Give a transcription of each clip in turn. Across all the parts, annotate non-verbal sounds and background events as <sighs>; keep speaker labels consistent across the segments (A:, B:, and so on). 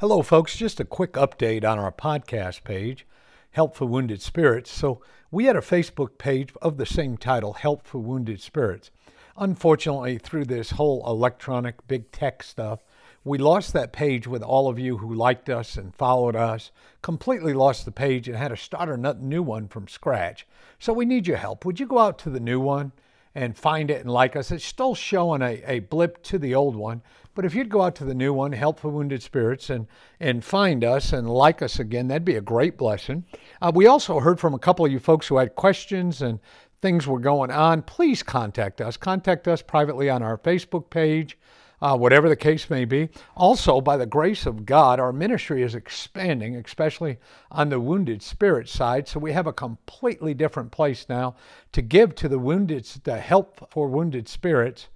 A: Hello, folks. Just a quick update on our podcast page, Help for Wounded Spirits. So, we had a Facebook page of the same title, Help for Wounded Spirits. Unfortunately, through this whole electronic big tech stuff, we lost that page with all of you who liked us and followed us, completely lost the page and had to start a new one from scratch. So we need your help. Would you go out to the new one and find it and like us? It's still showing a, a blip to the old one, but if you'd go out to the new one, Help for Wounded Spirits, and, and find us and like us again, that'd be a great blessing. Uh, we also heard from a couple of you folks who had questions and things were going on. Please contact us. Contact us privately on our Facebook page uh, whatever the case may be. Also, by the grace of God, our ministry is expanding, especially on the wounded spirit side. So we have a completely different place now to give to the wounded, the Help for Wounded Spirits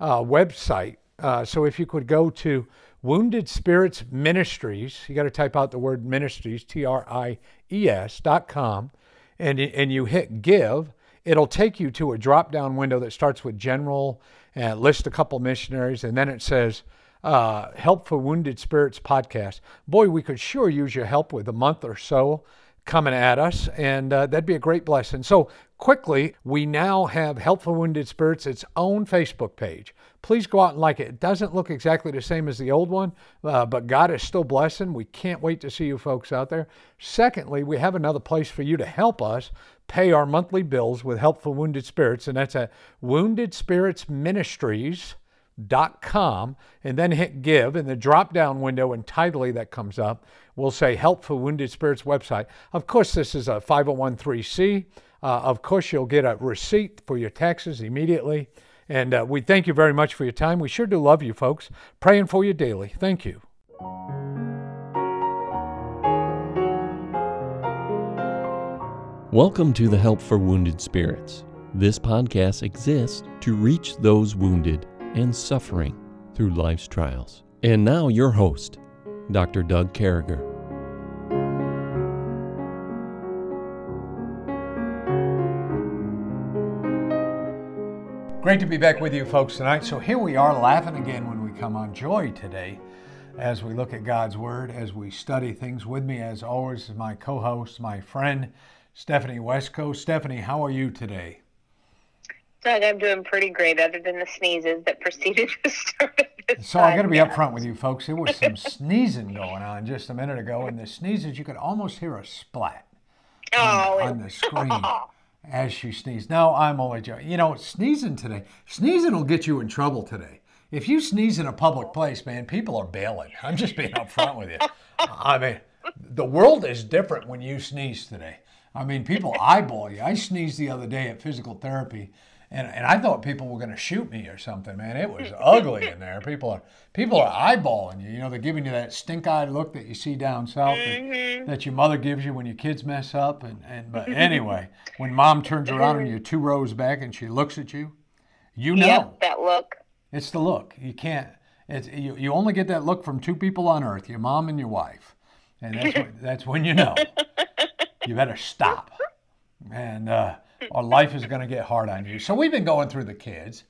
A: uh, website. Uh, so if you could go to Wounded Spirits Ministries, you got to type out the word ministries, T R I E S dot com, and, and you hit give it'll take you to a drop down window that starts with general and list a couple missionaries, and then it says uh, Help for Wounded Spirits podcast. Boy, we could sure use your help with a month or so coming at us, and uh, that'd be a great blessing. So, quickly, we now have Help for Wounded Spirits, its own Facebook page. Please go out and like it. It doesn't look exactly the same as the old one, uh, but God is still blessing. We can't wait to see you folks out there. Secondly, we have another place for you to help us pay our monthly bills with Help for Wounded Spirits, and that's at Wounded Spirits Ministries dot com and then hit give in the drop down window entirely that comes up will say help for wounded spirits website of course this is a 501c uh, of course you'll get a receipt for your taxes immediately and uh, we thank you very much for your time. We sure do love you, folks. Praying for you daily. Thank you.
B: Welcome to the Help for Wounded Spirits. This podcast exists to reach those wounded and suffering through life's trials. And now, your host, Dr. Doug Carriger.
A: Great to be back with you folks tonight. So here we are laughing again when we come on Joy today as we look at God's Word, as we study things. With me, as always, is my co host, my friend, Stephanie Westco. Stephanie, how are you today?
C: Doug, I'm doing pretty great, other than the sneezes that <laughs> preceded the start of this.
A: So I got to be upfront with you folks. There was some sneezing going on just a minute ago, and the sneezes you could almost hear a splat
C: oh,
A: on, on the screen. <laughs> Oh. As she sneezed. No, I'm only joking. You know, sneezing today, sneezing will get you in trouble today. If you sneeze in a public place, man, people are bailing. I'm just being upfront with you. <laughs> I mean, the world is different when you sneeze today. I mean, people eyeball you. I sneezed the other day at physical therapy and, and I thought people were going to shoot me or something, man. It was ugly in there. People are people are eyeballing you. You know, they're giving you that stink-eyed look that you see down south mm-hmm. that, that, your mother gives you when your kids mess up. And, and but anyway, when mom turns around and you're two rows back and she looks at you, you know
C: yep, that look.
A: It's the look. You can't. It's you. You only get that look from two people on earth: your mom and your wife, and that's when, that's when you know. <laughs> You better stop. And. uh or life is going to get hard on you. So we've been going through the kids.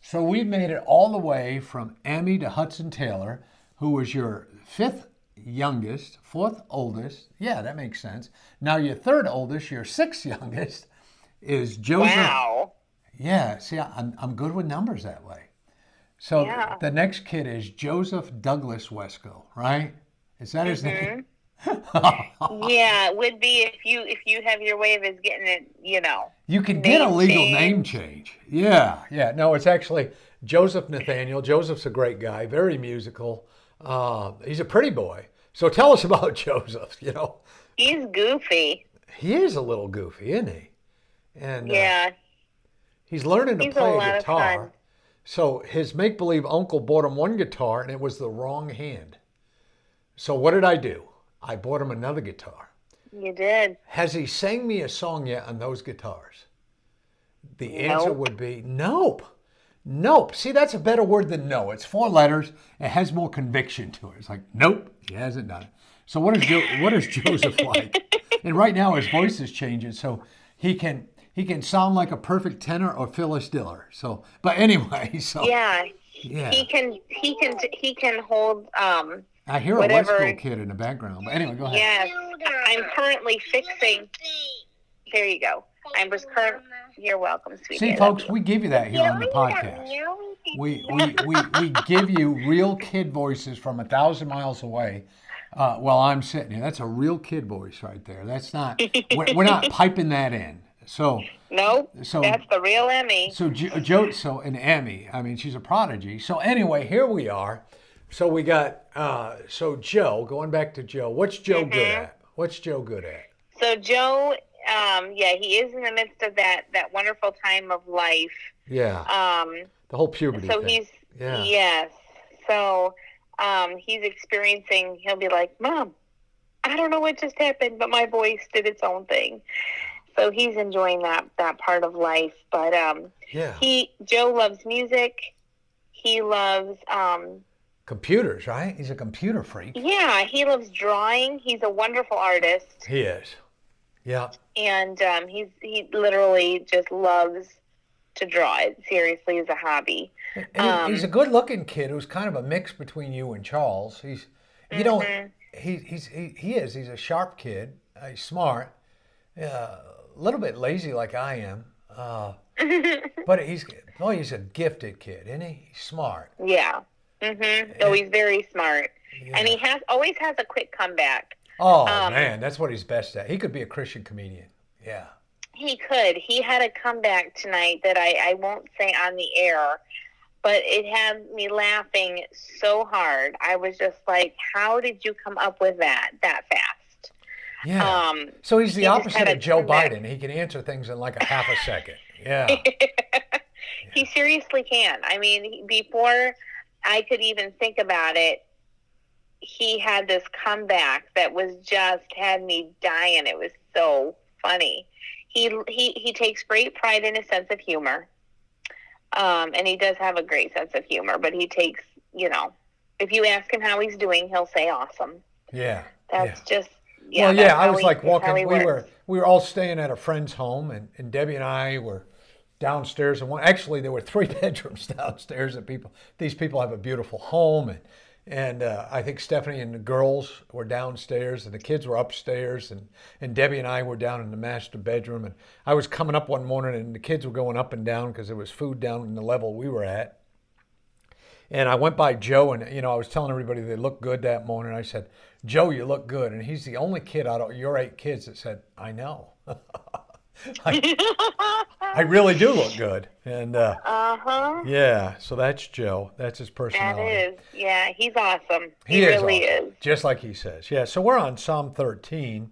A: So we've made it all the way from Emmy to Hudson Taylor, who was your fifth youngest, fourth oldest. Yeah, that makes sense. Now your third oldest, your sixth <laughs> youngest, is Joseph.
C: Wow.
A: Yeah, see, I'm, I'm good with numbers that way. So yeah. the next kid is Joseph Douglas Wesco, right? Is that his mm-hmm. name? <laughs>
C: yeah, it would be if you if you have your way of is getting it, you know.
A: You can get a legal change. name change. Yeah, yeah. No, it's actually Joseph Nathaniel. Joseph's a great guy, very musical. Uh, he's a pretty boy. So tell us about <laughs> Joseph. You know,
C: he's goofy.
A: He is a little goofy, isn't he? And
C: uh, yeah, uh,
A: he's learning to he's play a, a guitar. So his make believe uncle bought him one guitar, and it was the wrong hand. So what did I do? I bought him another guitar.
C: You did.
A: Has he sang me a song yet on those guitars? The nope. answer would be nope. Nope. See, that's a better word than no. It's four letters. It has more conviction to it. It's like, nope, he hasn't done it. So what is jo- what is Joseph <laughs> like? and right now his voice is changing, so he can he can sound like a perfect tenor or Phyllis Diller. So, but anyway, <laughs> so
C: yeah, yeah, he can he can he can hold um
A: I hear a
C: Whatever-
A: high school kid in the background. But anyway, go ahead.
C: Yes, I'm currently fixing. There you go. I'm just current. You're welcome, sweetie.
A: See, folks, we give you that here on the podcast. We, we, we, we give you real kid voices from a thousand miles away uh, while I'm sitting here. That's a real kid voice right there. That's not, we're, we're not <laughs> piping that in. So,
C: Nope.
A: So-
C: that's the real Emmy.
A: so Jo- so and Emmy, I mean, she's a prodigy. So anyway, here we are. So we got, uh, so Joe, going back to Joe, what's Joe good at? What's Joe good at?
C: So Joe, um, yeah, he is in the midst of that that wonderful time of life.
A: Yeah,
C: Um,
A: the whole puberty
C: so
A: thing.
C: he's
A: Yeah.
C: yes. So um, he's experiencing. He'll be like, "Mom, I don't know what just happened, but my voice did its own thing." So he's enjoying that that part of life. But um,
A: yeah.
C: he Joe loves music. He loves um,
A: Computers, right? He's a computer freak.
C: yeah. He loves drawing. He's a wonderful artist,
A: He is. Yeah.
C: and um, he's he literally just loves to draw. It seriously is a hobby.
A: And he- he's a
C: Um,
A: good-looking kid who's kind of a mix between you and Charles. He's, you know,
C: Mm-hmm.
A: he, he's he, he is. He's a sharp kid. Uh, he's smart. Uh, a little bit lazy like I am. Uh, <laughs> but he's oh he's a gifted kid, isn't he? He's smart.
C: Yeah. Mhm. Oh, he's very smart, and he has always has a quick comeback.
A: Oh
C: Um,
A: man, that's what he's best at. He could be a Christian comedian. Yeah.
C: He could. He had a comeback tonight that I I won't say on the air, but it had me laughing so hard. I was just like, "How did you come up with that that fast?"
A: Yeah.
C: Um,
A: so he's the
C: he
A: opposite of Joe
C: comeback.
A: Biden. He can answer things in like a half a second. <laughs> Yeah.
C: he seriously can. I mean, before I could even think about it, he had this comeback that was just had me dying. It was so funny. He he he takes great pride in his sense of humor, um, and he does have a great sense of humor. But he takes, you know, if you ask him how he's doing, he'll say awesome.
A: Yeah.
C: That's
A: yeah.
C: just yeah.
A: well, yeah, I was
C: he-
A: like walking. We were we were all staying at a friend's home, and, and Debbie and I were downstairs. And one, actually, there were <laughs> three bedrooms downstairs. That people, these people have a beautiful home, and and uh, I think Stephanie and the girls were downstairs, and the kids were upstairs, and and Debbie and I were down in the master bedroom. And I was coming up one morning, and the kids were going up and down because there was food down in the level we were at. And I went by Joe, and you know, I was telling everybody they looked good that morning. I said, "Joe, you look good," and he's the only kid out of your eight kids that said, "I know." <laughs> I, <laughs> I really do look good, and uh,
C: Uh huh.
A: yeah. So that's Joe. That's his personality.
C: is, yeah, he's awesome. He,
A: He is
C: really
A: awesome,
C: is.
A: just like he says. Yeah. So we're on Psalm 13,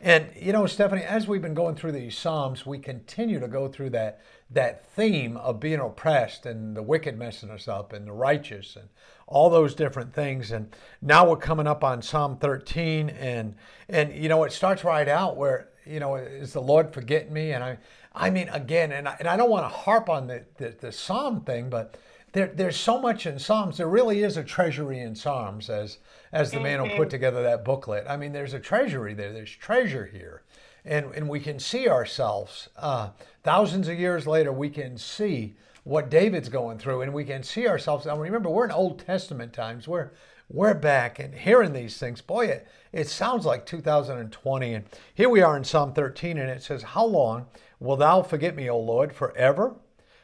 A: and you know, Stephanie, as we've been going through these psalms, we continue to go through that that theme of being oppressed and the wicked messing us up and the righteous and all those different things. And now we're coming up on Psalm 13, and and you know, it starts right out where you know, is the Lord forgetting me? And I, I mean, again, and I, and I don't want to harp on the the, the psalm thing, but there, there's so much in Psalms. There really is a treasury in Psalms, as as the man who put together that booklet. I mean, there's a treasury there. There's treasure here, and and we can see ourselves. Uh, thousands of years later, we can see what David's going through, and we can see ourselves. Now, remember, we're in Old Testament times. We're we're back and hearing these things. Boy, it, it sounds like 2020. And here we are in Psalm 13, and it says, "How long will thou forget me, O Lord, forever?"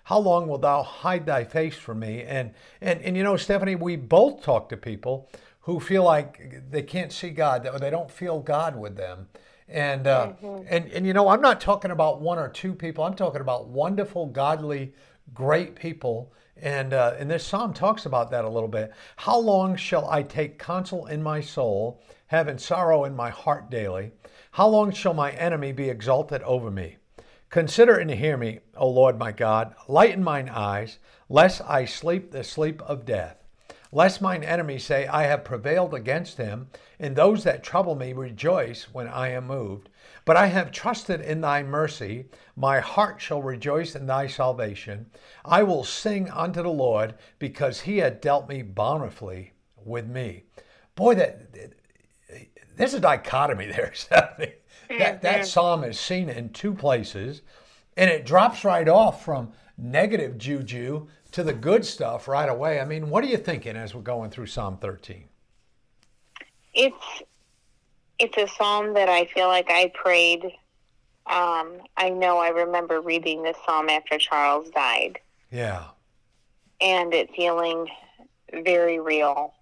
A: How long will thou hide thy face from me? And and and you know, Stephanie, we both talk to people who feel like they can't see God, or they don't feel God with them. And uh, and and you know, I'm not talking about one or two people. I'm talking about wonderful, godly, great people. And uh, and this psalm talks about that a little bit. How long shall I take counsel in my soul, having sorrow in my heart daily? How long shall my enemy be exalted over me? Consider and hear me, O Lord my God. Lighten mine eyes, lest I sleep the sleep of death. Lest mine enemies say, I have prevailed against him, and those that trouble me rejoice when I am moved. But I have trusted in thy mercy. My heart shall rejoice in thy salvation. I will sing unto the Lord, because he had dealt me bountifully with me. Boy, that there's a dichotomy <laughs> there, Stephanie. That, that psalm is seen in two places, and it drops right off from negative juju to the good stuff right away. I mean, what are you thinking as we're going through Psalm 13?
C: it's it's a psalm that I feel like I prayed. Um, I know I remember reading this psalm after Charles died.
A: Yeah.
C: And it feeling very real,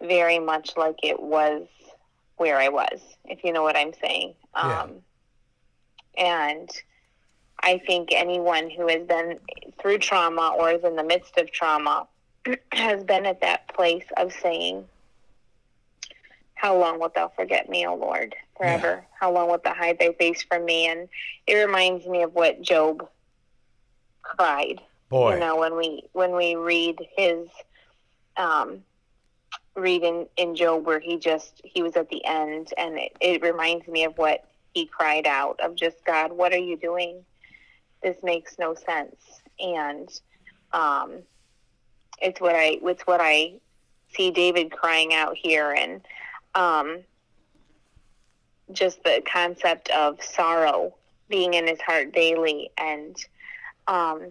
C: very much like it was where I was, if you know what I'm saying.
A: Yeah.
C: Um, and I think anyone who has been through trauma or is in the midst of trauma <clears throat> has been at that place of saying, How long wilt thou forget me, O Lord? Forever. How long wilt thou hide thy face from me? And it reminds me of what Job cried.
A: Boy.
C: You know, when we when we read his um read in, in Job where he just he was at the end and it, it reminds me of what he cried out of just God, what are you doing? This makes no sense. And um it's what I it's what I see David crying out here and um just the concept of sorrow being in his heart daily and um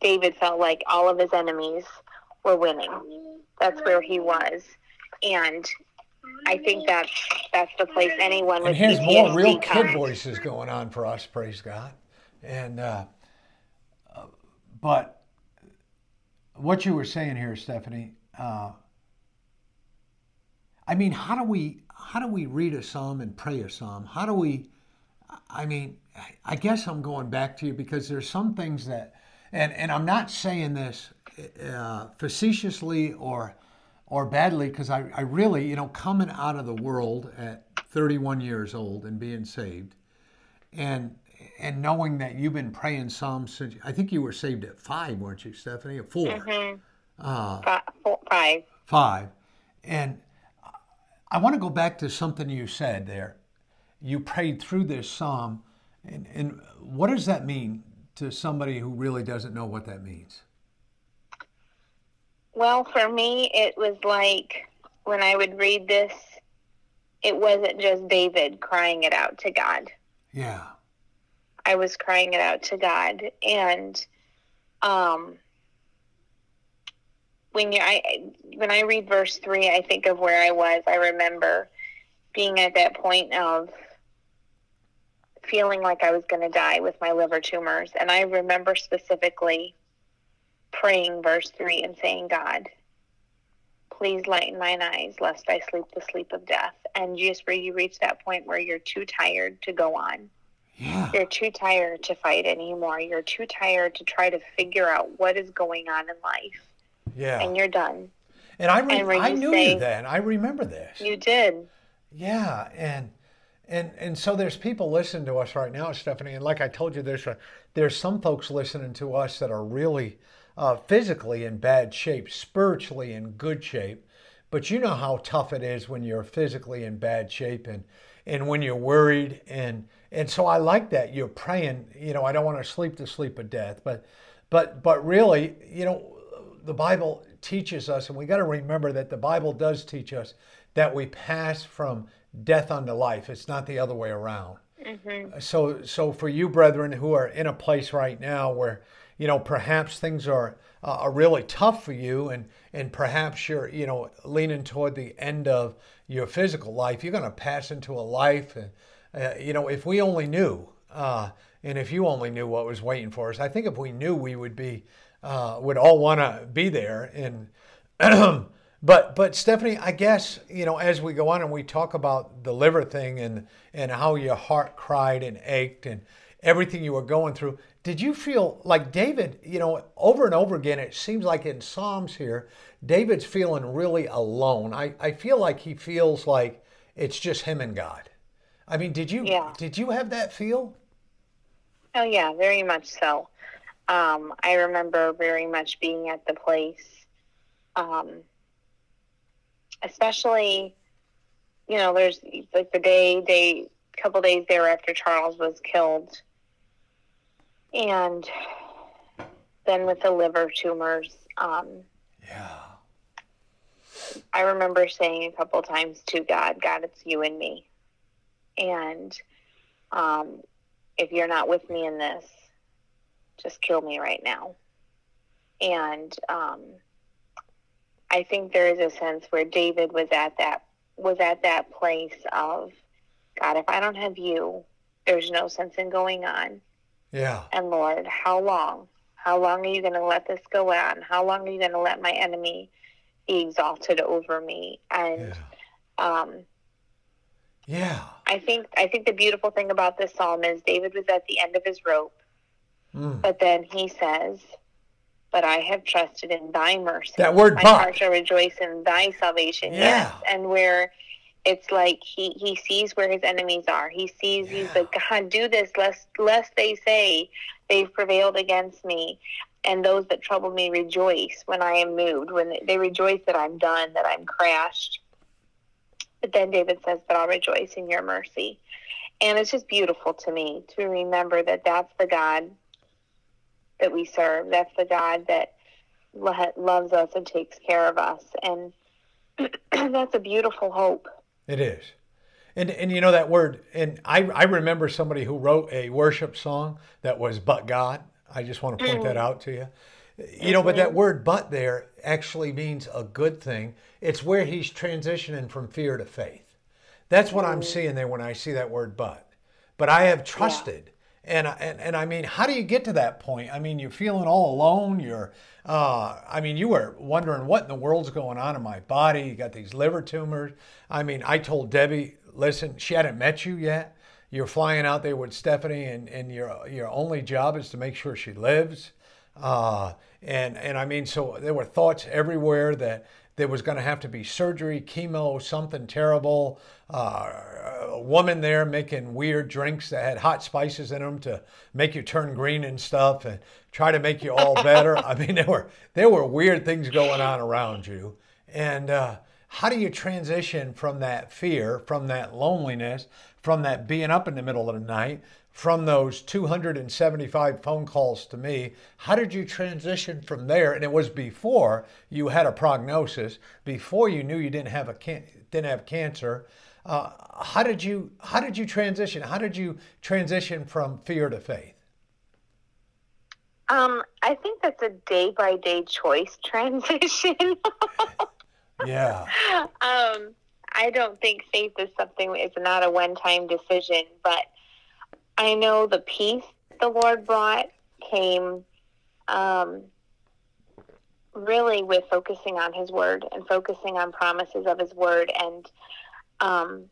C: David felt like all of his enemies were winning. That's where he was. And I think that's that's the place anyone with
A: And here's more real kid voices going on for us, praise God. And uh, but what you were saying here, Stephanie. Uh, I mean, how do we how do we read a psalm and pray a psalm? How do we? I mean, I guess I'm going back to you because there's some things that, and and I'm not saying this uh, facetiously or or badly because I, I really, you know, coming out of the world at 31 years old and being saved, and and knowing that you've been praying psalms since I think you were saved at five, weren't you, Stephanie? At 4
C: Mhm.
A: Uh,
C: Fi- five.
A: five. And I want to go back to something you said there. You prayed through this psalm, and, and what does that mean to somebody who really doesn't know what that means?
C: Well, for me, it was like when I would read this, it wasn't just David crying it out to God.
A: Yeah.
C: I was crying it out to God, and um, when you I when I read verse three, I think of where I was. I remember being at that point of feeling like I was going to die with my liver tumors, and I remember specifically praying verse three and saying, "God, please lighten mine eyes, lest I sleep the sleep of death." And just where you reach that point where you're too tired to go on
A: Yeah.
C: you're too tired to fight anymore. You're too tired to try to figure out what is going on in life,
A: Yeah.
C: and you're done.
A: And I, re-
C: and
A: I
C: you
A: knew
C: say-
A: you then. I remember this.
C: You did.
A: Yeah, and and and so there's people listening to us right now, Stephanie. And like I told you, there's a, there's some folks listening to us that are really uh, physically in bad shape, spiritually in good shape. But you know how tough it is when you're physically in bad shape and and when you're worried and and so I like that you're praying. You know, I don't want to sleep the sleep of death, but but but really, you know, the Bible teaches us, and we got to remember that the Bible does teach us that we pass from death unto life. It's not the other way around. So, so for you, brethren, who are in a place right now where you know perhaps things are uh, are really tough for you, and and perhaps you're you know leaning toward the end of your physical life, you're going to pass into a life, and uh, you know if we only knew, uh, and if you only knew what was waiting for us, I think if we knew, we would be uh, would all want to be there and. <clears throat> But but Stephanie, I guess you know as we go on and we talk about the liver thing and and how your heart cried and ached and everything you were going through, did you feel like David? You know, over and over again, it seems like in Psalms here, David's feeling really alone. I I feel like he feels like it's just him and God. I mean, did you
C: Yeah.
A: did you have that feel?
C: Oh yeah, very much so. Um, I remember very much being at the place, um, especially, you know, there's like the day, day, couple days there after Charles was killed, and then with the liver tumors. Um,
A: Yeah.
C: I remember saying a couple times to God, God, it's you and me. And um, if you're not with me in this, just kill me right now. And um, I think there is a sense where David was at that was at that place of, God, if I don't have you, there's no sense in going on.
A: Yeah.
C: And Lord, how long? How long are you going to let this go on? How long are you going to let my enemy be exalted over me? And
A: Yeah.
C: um,
A: Yeah.
C: I think I think the beautiful thing about this psalm is David was at the end of his rope,
A: Mm.
C: but then he says, "But I have trusted in Thy mercy.
A: That word
C: my
A: but.
C: heart shall rejoice in Thy salvation."
A: Yeah.
C: Yes, and where it's like he he sees where his enemies are. He sees he's like, God, do this lest lest they say they've prevailed against me. And those that trouble me rejoice when I am moved, when they, rejoice that I'm done, that I'm crashed. But then David says, But I'll rejoice in your mercy. And it's just beautiful to me to remember that that's the God that we serve. That's the God that lo- loves us and takes care of us. And <clears throat> that's a beautiful hope.
A: It is. And, and you know that word, and I, I remember somebody who wrote a worship song that was but God. I just want to point that mm. out to you. You know, but that mm-hmm. word but there actually means a good thing. It's where he's transitioning from fear to faith. That's what I'm mm. seeing there when I see that word but. But I have trusted. And, and, and I mean, how do you get to that point? I mean, you're feeling all alone. You're, uh, I mean, you were wondering what in the world's going on in my body. You got these liver tumors. I mean, I told Debbie, listen, she hadn't met you yet. You're flying out there with Stephanie, and, and your your only job is to make sure she lives. Uh, and and I mean, so there were thoughts everywhere that there was going to have to be surgery, chemo, something terrible. Uh, a woman there making weird drinks that had hot spices in them to make you turn green and stuff, and try to make you all <laughs> better. I mean, there were there were weird things going on around you, and. Uh, how do you transition from that fear, from that loneliness, from that being up in the middle of the night, from those 275 phone calls to me? How did you transition from there? And it was before you had a prognosis, before you knew you didn't have a can- didn't have cancer. Uh, how did you how did you transition? How did you transition from fear to faith?
C: Um, I think that's a day by day choice <laughs> transition.
A: Yeah, <laughs>
C: um, I don't think faith is something, it's not a one time decision, but I know the peace the Lord brought came um, really with focusing on His Word and focusing on promises of His Word. And um,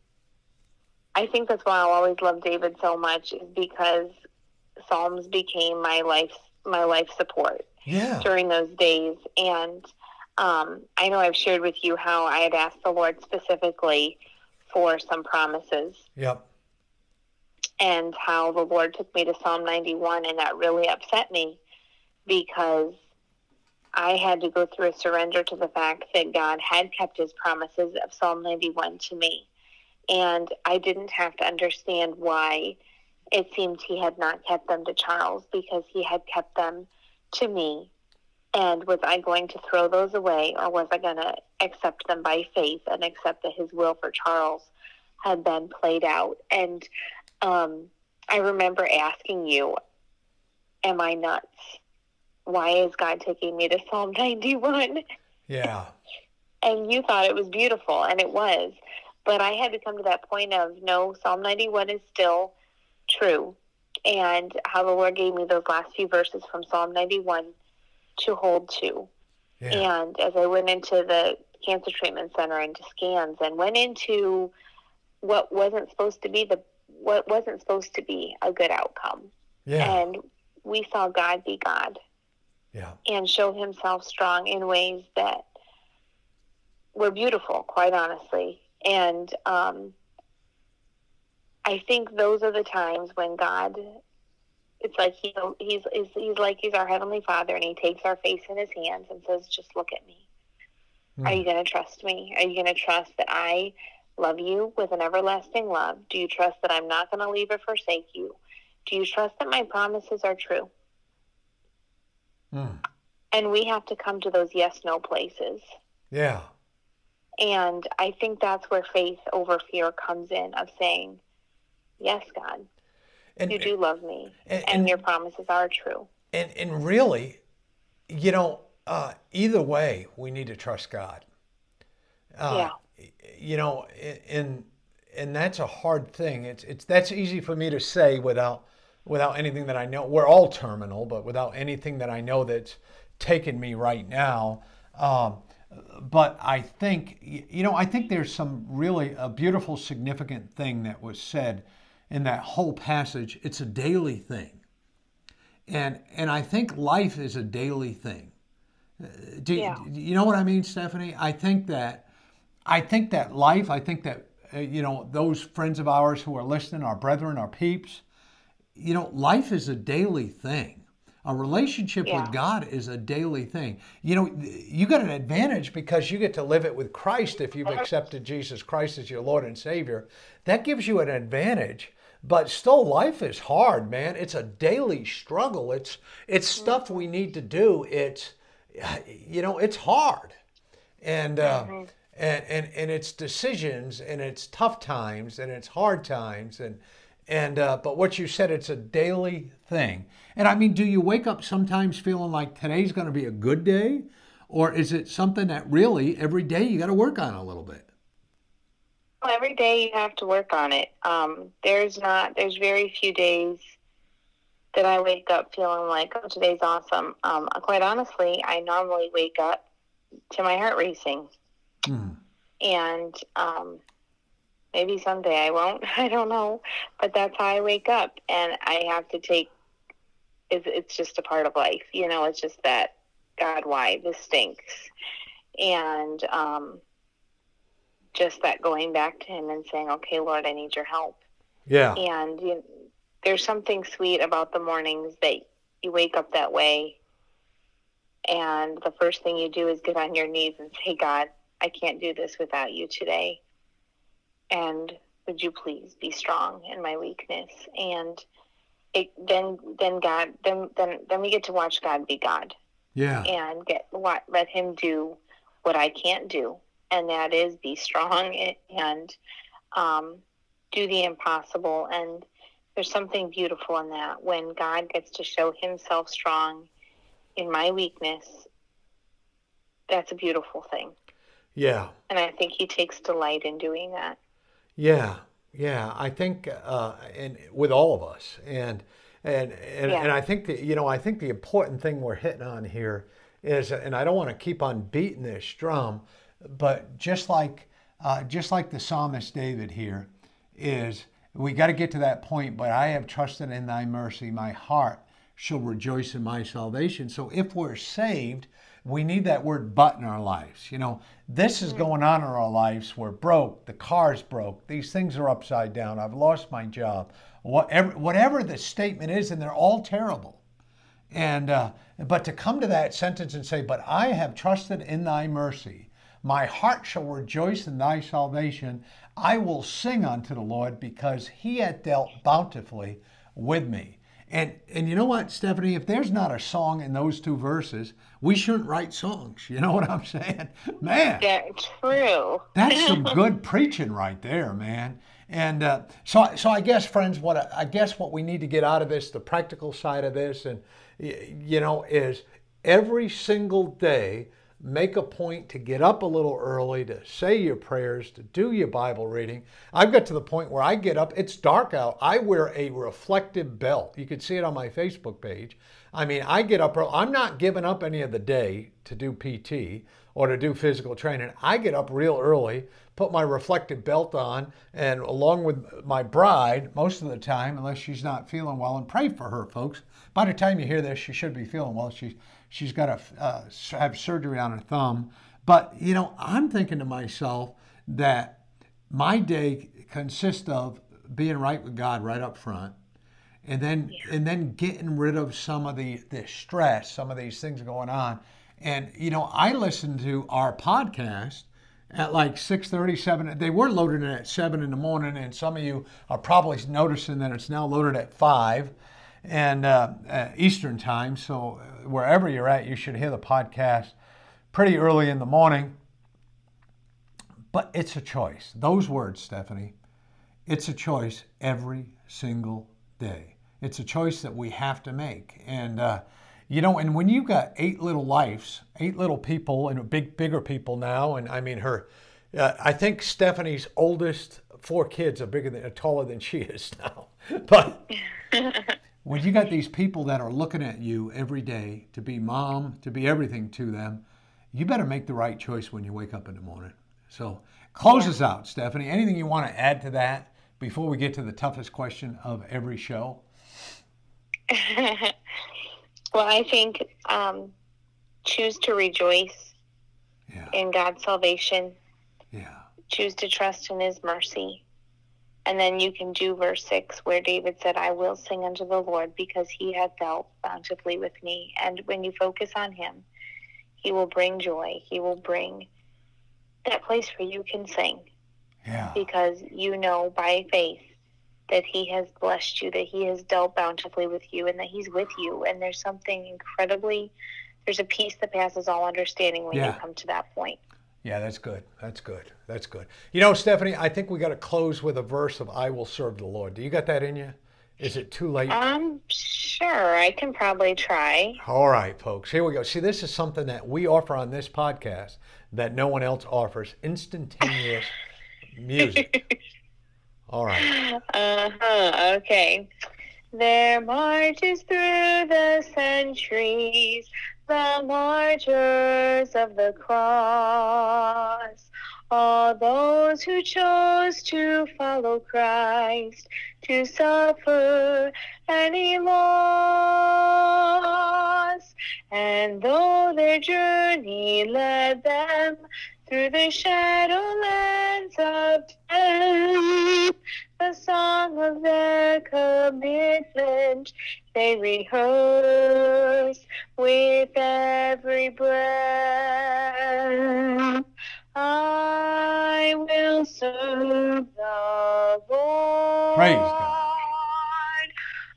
C: I think that's why I always love David so much, is because Psalms became my life my life support
A: yeah,
C: during those days. And um, I know I've shared with you how I had asked the Lord specifically for some promises
A: yep,
C: and how the Lord took me to Psalm 91, and that really upset me because I had to go through a surrender to the fact that God had kept his promises of Psalm 91 to me. And I didn't have to understand why it seemed he had not kept them to Charles because he had kept them to me. And was I going to throw those away or was I going to accept them by faith and accept that his will for Charles had been played out? And um, I remember asking you, Am I nuts? Why is God taking me to Psalm 91?
A: yeah, <laughs>
C: and you thought it was beautiful, and it was. But I had to come to that point of no, Psalm 91 is still true. And how the Lord gave me those last few verses from Psalm 91 to hold to.
A: yeah,
C: And as I went into the cancer treatment center and to scans and went into what wasn't supposed to be the what wasn't supposed to be a good outcome.
A: yeah,
C: And we saw God be God
A: yeah,
C: and show himself strong in ways that were beautiful, quite honestly. And um, I think those are the times when God, it's like he, he's, he's, he's like he's our Heavenly Father and he takes our face in his hands and says, just look at me. Are you going to trust me? Are you going to trust that I love you with an everlasting love? Do you trust that I'm not going to leave or forsake you? Do you trust that my promises are true?
A: Mm.
C: And we have to come to those yes no places.
A: yeah,
C: And I think that's where faith over fear comes in of saying, Yes, God,
A: and
C: you do love me,
A: and-
C: and,
A: and-
C: your promises are true.
A: and and really, you know, uh, either way, we need to trust God. Uh, you know, and and that's a hard thing. It's it's that's easy for me to say without without anything that I know. We're all terminal, but without anything that I know that's taken me right now. Um, but I think you know I think there's some really a beautiful significant thing that was said in that whole passage. It's a daily thing, and and I think life is a daily thing. Uh, do, yeah. you know what I mean, Stephanie? I think that I think that life. I think that uh, you know those friends of ours who are listening, our brethren, our peeps. You know, life is a daily thing a relationship yeah. with God is a daily thing. You know, you got an advantage because you get to live it with Christ if you've accepted Jesus Christ as your Lord and Savior. That gives you an advantage. But still, life is hard, man. It's a daily struggle. It's it's mm-hmm. stuff we need to do. It's <sighs> you know, it's hard, and uh, mm-hmm. And and and it's decisions, and it's tough times, and it's hard times, and and uh, but what you said, it's a daily thing. And I mean, do you wake up sometimes feeling like today's going to be a good day? Or is it something that really every day you got to work on a little bit?
C: Well, every day you have to work on it. Um, there's not, there's very few days that I wake up feeling like, oh, today's awesome. Um, quite honestly, I normally wake up to my heart racing. Mm. And um, maybe someday I won't. <laughs> I don't know. But that's how I wake up. And I have to take it's, it's just a part of life. You know, it's just that God, why this stinks, and um, just that going back to Him and saying, "Okay, Lord, I need Your help."
A: Yeah.
C: And you know, there's something sweet about the mornings that you wake up that way, and the first thing you do is get on your knees and say, "God, I can't do this without You today." And would you please be strong in my weakness and it, then then God then then then we get to watch God be God.
A: Yeah.
C: And get what let Him do what I can't do, and that is be strong <laughs> and um, do the impossible. And there's something beautiful in that when God gets to show Himself strong in my weakness. That's a beautiful thing.
A: Yeah.
C: And I think He takes delight in doing that.
A: Yeah, yeah, I think, uh, and with all of us, and and and, yeah. and I think that you know, I think the important thing we're hitting on here is, and I don't want to keep on beating this drum, but just like uh, just like the psalmist David here, is we got to get to that point. But I have trusted in Thy mercy; my heart shall rejoice in my salvation. So if we're saved, we need that word but in our lives. You know, this is going on in our lives. We're broke. The car's broke. These things are upside down. I've lost my job. Whatever, whatever the statement is, and they're all terrible. And uh, but to come to that sentence and say, "But I have trusted in Thy mercy." My heart shall rejoice in thy salvation. I will sing unto the Lord because he hath dealt bountifully with me. And and you know what, Stephanie, if there's not a song in those two verses, we shouldn't write songs. You know <laughs> what I'm saying? Man.
C: That's true.
A: that's some <laughs> good preaching right there, man. And uh, so so I guess friends, what I guess what we need to get out of this, the practical side of this and you know, is every single day make a point to get up a little early, to say your prayers, to do your Bible reading. I've got to the point where I get up, it's dark out. I wear a reflective belt. You can see it on my Facebook page. I mean, I get up early. I'm not giving up any of the day to do PT or to do physical training. I get up real early, put my reflective belt on, and along with my bride, most of the time, unless she's not feeling well, and pray for her, folks. By the time you hear this, she should be feeling well. She's she's got to uh, have surgery on her thumb. But, you know, I'm thinking to myself that my day consists of being right with God right up front. And then, yeah. and then getting rid of some of the, the stress, some of these things going on. And you know, I listened to our podcast at like 6:37. They were loaded at seven in the morning, and some of you are probably noticing that it's now loaded at five and uh, uh, Eastern time. So uh, wherever you're at, you should hear the podcast pretty early in the morning. But it's a choice. Those words, Stephanie, it's a choice every single day. It's a choice that we have to make. And, uh, you know, and when you've got eight little lives, eight little people, and big, bigger people now, and I mean, her, Uh, I think Stephanie's oldest four kids are bigger than, are taller than she is <laughs> now. but <laughs> when you got these people that are looking at you every day to be mom, to be everything to them, you better make the right choice when you wake up in the morning. So close yeah. us out, Stephanie. Anything you want to add to that before we get to the toughest question of every show? <laughs>
C: well, I think um, choose to rejoice yeah. in God's salvation.
A: Yeah.
C: Choose to trust in His mercy. And then you can do verse 6 where David said, I will sing unto the Lord because he hath dealt bountifully with me. And when you focus on him, he will bring joy. He will bring that place where you can sing.
A: Yeah.
C: Because you know by faith that he has blessed you, that he has dealt bountifully with you, and that he's with you. And there's something incredibly, there's a peace that passes all understanding when yeah. you come to that point.
A: Yeah, that's good. That's good. That's good. You know, Stephanie, I think we got to close with a verse of "I will serve the Lord." Do you got that in you? Is it too late?
C: Um, sure. I can probably try.
A: All right, folks. Here we go. See, this is something that we offer on this podcast that no one else offers: instantaneous <laughs> music. All right.
C: Uh huh. Okay. There marches through the centuries the martyrs of the cross, all those who chose to follow Christ, to suffer any loss. And though their journey led them through the shadowlands of death, the song of their commitment they rehearse with every breath. I will serve the Lord.
A: Praise God.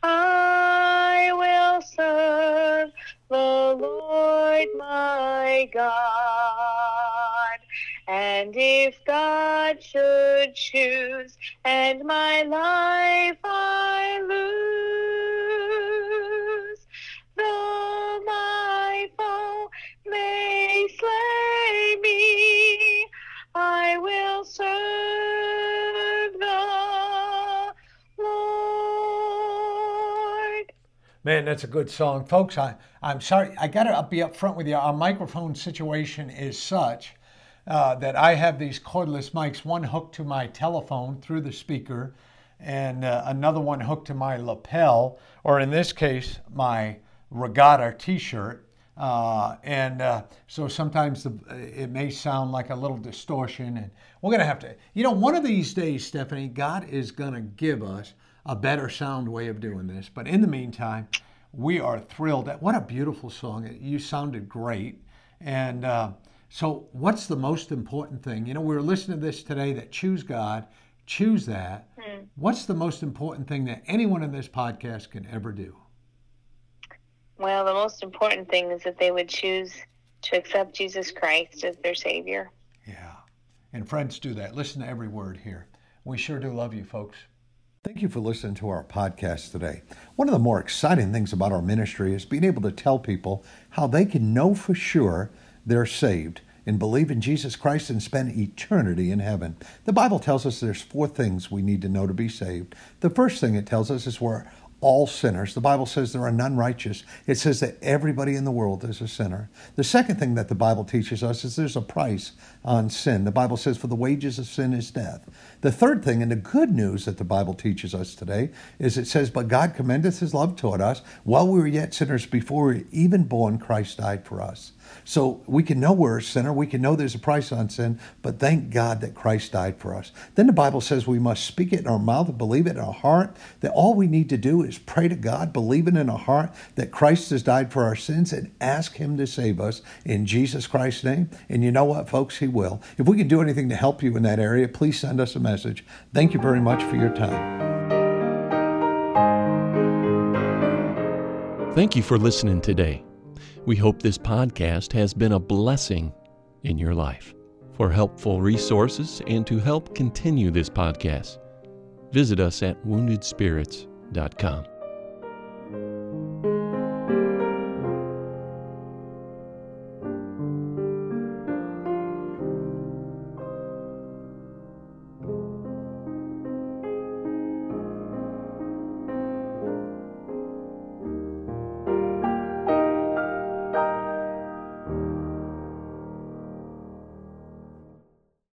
C: I will serve the Lord my God. And if God should choose and my life I lose,
A: Man, that's a good song. Folks, I, I'm sorry, I got to be up front with you. Our microphone situation is such uh, that I have these cordless mics, one hooked to my telephone through the speaker, and uh, another one hooked to my lapel, or in this case, my regatta T-shirt. Uh, and uh, so sometimes the, it may sound like a little distortion, and we're going to have to, you know, one of these days, Stephanie, God is going to give us a better sound way of doing this. But in the meantime, we are thrilled. What a beautiful song! You sounded great, and uh, so, what's the most important thing? You know, we were listening to this today that choose God, choose that. Mm. What's the most important thing that anyone in this podcast can ever do?
C: Well, the most important thing is that they would choose to accept Jesus Christ as their Savior.
A: Yeah. And friends, do that. Listen to every word here. We sure do love you, folks. Thank you for listening to our podcast today. One of the more exciting things about our ministry is being able to tell people how they can know for sure they're saved and believe in Jesus Christ and spend eternity in heaven. The Bible tells us there's four things we need to know to be saved. The first thing it tells us is we're all sinners. The Bible says there are none righteous. It says that everybody in the world is a sinner. The second thing that the Bible teaches us is there's a price on sin. The Bible says, For the wages of sin is death. The third thing, and the good news that the Bible teaches us today, is it says, But God commendeth his love toward us. While we were yet sinners, before we were even born, Christ died for us. So we can know we're a sinner. We can know there's a price on sin, but thank God that Christ died for us. Then the Bible says we must speak it in our mouth and believe it in our heart, that all we need to do is pray to God, believe it in our heart that Christ has died for our sins, and ask Him to save us in Jesus Christ's name. And you know what, folks? He will. If we can do anything to help you in that area, please send us a message. Thank you very much for your time.
B: Thank you for listening today. We hope this podcast has been a blessing in your life. For helpful resources and to help continue this podcast, visit us at woundedspirits.com.